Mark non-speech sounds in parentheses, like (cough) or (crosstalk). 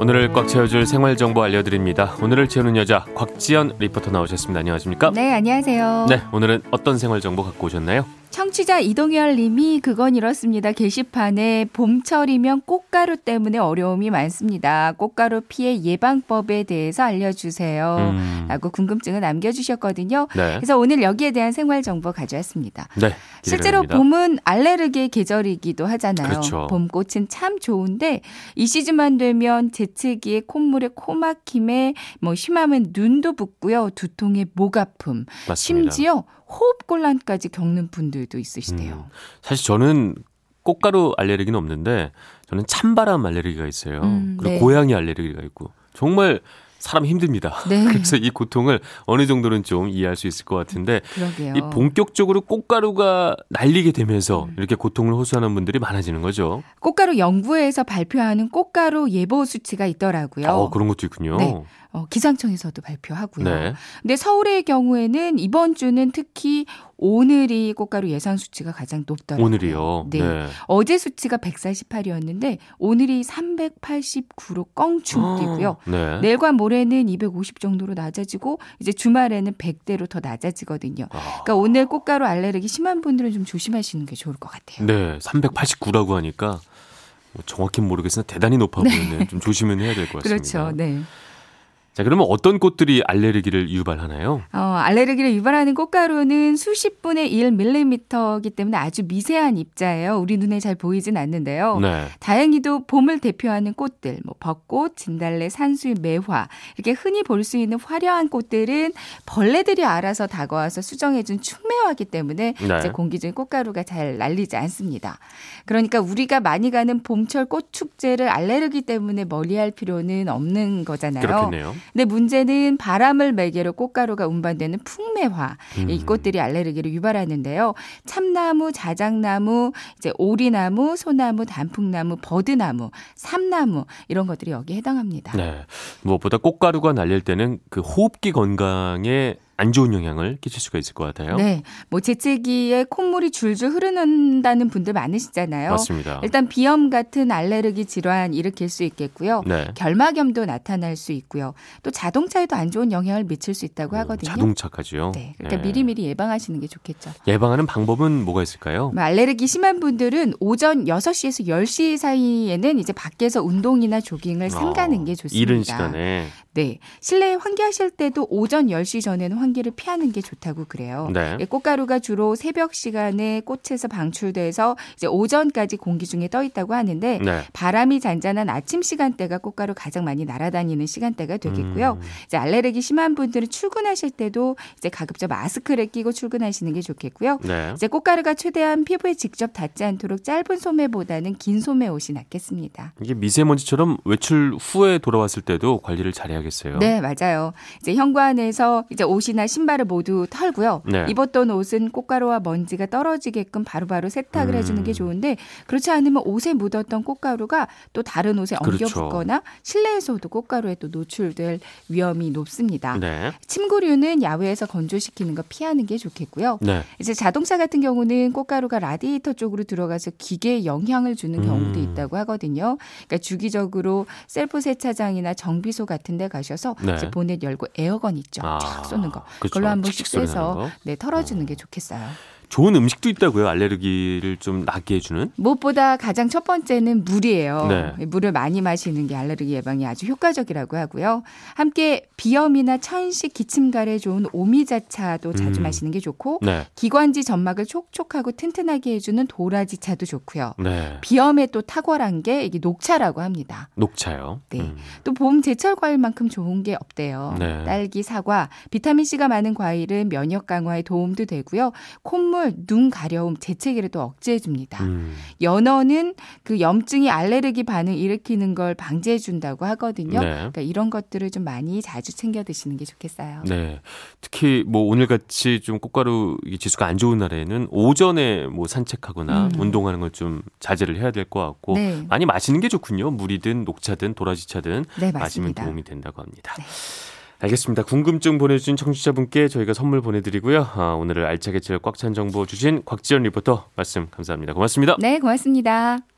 오늘을 꽉 채워줄 생활 정보 알려드립니다. 오늘을 채우는 여자 곽지연 리포터 나오셨습니다. 안녕하십니까? 네, 안녕하세요. 네, 오늘은 어떤 생활 정보 갖고 오셨나요? 청취자 이동열 님이 그건 이렇습니다. 게시판에 봄철이면 꽃가루 때문에 어려움이 많습니다. 꽃가루 피해 예방법에 대해서 알려주세요. 음. 라고 궁금증을 남겨주셨거든요. 네. 그래서 오늘 여기에 대한 생활 정보 가져왔습니다. 네. 실제로. 봄은 알레르기의 계절이기도 하잖아요. 그렇죠. 봄꽃은 참 좋은데 이 시즌만 되면 재채기에 콧물에 코막힘에 뭐 심하면 눈도 붓고요. 두통에 목 아픔, 맞습니다. 심지어 호흡곤란까지 겪는 분들 도 있으시대요. 음. 사실 저는 꽃가루 알레르기는 없는데 저는 찬바람 알레르기가 있어요. 음, 그리고 네. 고양이 알레르기가 있고 정말 사람 힘듭니다. 네. (laughs) 그래서 이 고통을 어느 정도는 좀 이해할 수 있을 것 같은데 그러게요. 이 본격적으로 꽃가루가 날리게 되면서 음. 이렇게 고통을 호소하는 분들이 많아지는 거죠. 꽃가루 연구에서 발표하는 꽃가루 예보 수치가 있더라고요. 어, 그런 것도 있군요. 네. 어, 기상청에서도 발표하고요. 네. 근데 서울의 경우에는 이번 주는 특히 오늘이 꽃가루 예상 수치가 가장 높더라고요. 오늘이요. 네. 어제 수치가 148이었는데 오늘이 389로 껑충 뛰고요. 네. 내일과 모레는 250 정도로 낮아지고 이제 주말에는 100대로 더 낮아지거든요. 아, 그러니까 오늘 꽃가루 알레르기 심한 분들은 좀 조심하시는 게 좋을 것 같아요. 네, 389라고 하니까 뭐 정확히는 모르겠으나 대단히 높아 보이는 좀 조심은 해야 될 것 같습니다. 네. 그렇죠. 네. 자, 그러면 어떤 꽃들이 알레르기를 유발하나요? 어, 알레르기를 유발하는 꽃가루는 수십 분의 1밀리미터이기 때문에 아주 미세한 입자예요. 우리 눈에 잘 보이진 않는데요. 네. 다행히도 봄을 대표하는 꽃들, 뭐 벚꽃, 진달래, 산수유, 매화 이렇게 흔히 볼 수 있는 화려한 꽃들은 벌레들이 알아서 다가와서 수정해준 충매화기 때문에 네. 이제 공기 중에 꽃가루가 잘 날리지 않습니다. 그러니까 우리가 많이 가는 봄철 꽃 축제를 알레르기 때문에 멀리할 필요는 없는 거잖아요. 그렇겠네요. 근데 문제는 바람을 매개로 꽃가루가 운반되는 풍매화. 음. 이 꽃들이 알레르기를 유발하는데요. 참나무, 자작나무, 이제 오리나무, 소나무, 단풍나무, 버드나무, 삼나무 이런 것들이 여기에 해당합니다. 네. 무엇보다 꽃가루가 날릴 때는 그 호흡기 건강에 안 좋은 영향을 끼칠 수가 있을 것 같아요. 네. 뭐 재채기에 콧물이 줄줄 흐르는다는 분들 많으시잖아요. 맞습니다. 일단 비염 같은 알레르기 질환 일으킬 수 있겠고요. 네. 결막염도 나타날 수 있고요. 또 자동차에도 안 좋은 영향을 미칠 수 있다고 오, 하거든요. 자동차까지요. 네. 그러니까 네. 미리미리 예방하시는 게 좋겠죠. 예방하는 방법은 뭐가 있을까요? 뭐 알레르기 심한 분들은 오전 6시에서 10시 사이에는 이제 밖에서 운동이나 조깅을 삼가는 게 좋습니다. 어, 이른 시간에. 네. 실내에 환기하실 때도 오전 10시 전에는 환기를 피하는 게 좋다고 그래요. 네. 예, 꽃가루가 주로 새벽 시간에 꽃에서 방출돼서 이제 오전까지 공기 중에 떠 있다고 하는데 네. 바람이 잔잔한 아침 시간대가 꽃가루 가장 많이 날아다니는 시간대가 되겠고요. 음. 이제 알레르기 심한 분들은 출근하실 때도 이제 가급적 마스크를 끼고 출근하시는 게 좋겠고요. 네. 이제 꽃가루가 최대한 피부에 직접 닿지 않도록 짧은 소매보다는 긴 소매 옷이 낫겠습니다. 이게 미세먼지처럼 외출 후에 돌아왔을 때도 관리를 잘해야 겠어요. 네, 맞아요. 이제 현관에서 이제 옷이나 신발을 모두 털고요. 네. 입었던 옷은 꽃가루와 먼지가 떨어지게끔 바로바로 세탁을 음. 해주는 게 좋은데 그렇지 않으면 옷에 묻었던 꽃가루가 또 다른 옷에 엉겨 그렇죠. 붙거나 실내에서도 꽃가루에 또 노출될 위험이 높습니다. 네. 침구류는 야외에서 건조시키는 거 피하는 게 좋겠고요. 네. 이제 자동차 같은 경우는 꽃가루가 라디에이터 쪽으로 들어가서 기계에 영향을 주는 경우도 음. 있다고 하거든요. 그러니까 주기적으로 셀프 세차장이나 정비소 같은 데 가셔서 네. 이제 보넷 열고 에어건 있죠. 아, 쫙 쏘는 거. 그렇죠. 그걸로 한 번씩 칙칙 소리 나는 쐬서 거. 네, 털어주는 게 좋겠어요. 좋은 음식도 있다고요. 알레르기를 좀 낫게 해주는. 무엇보다 가장 첫 번째는 물이에요. 네. 물을 많이 마시는 게 알레르기 예방에 아주 효과적이라고 하고요. 함께 비염이나 천식, 기침갈에 좋은 오미자차도 자주 음. 마시는 게 좋고 네. 기관지 점막을 촉촉하고 튼튼하게 해주는 도라지차도 좋고요. 네. 비염에 또 탁월한 게 이게 녹차라고 합니다. 녹차요. 네. 음. 또봄 제철 과일만큼 좋은 게 없대요. 네. 딸기, 사과, 비타민 C가 많은 과일은 면역 강화에 도움도 되고요. 콧물, 눈 가려움, 재채기를 또 억제해 줍니다. 음. 연어는 그 염증이 알레르기 반응 일으키는 걸 방지해 준다고 하거든요. 네. 그러니까 이런 것들을 좀 많이 자주 챙겨 드시는 게 좋겠어요. 네. 특히 뭐 오늘 같이 좀 꽃가루 이 지수가 안 좋은 날에는 오전에 뭐 산책하거나 음. 운동하는 걸 좀 자제를 해야 될 것 같고 네. 많이 마시는 게 좋군요. 물이든 녹차든 도라지차든 네, 마시면. 도움이 된다고 합니다. 네. 알겠습니다. 궁금증 보내주신 청취자분께 저희가 선물 보내드리고요. 아, 오늘을 알차게 채울 꽉찬 정보 주신 곽지연 리포터 말씀 감사합니다. 고맙습니다. 네, 고맙습니다.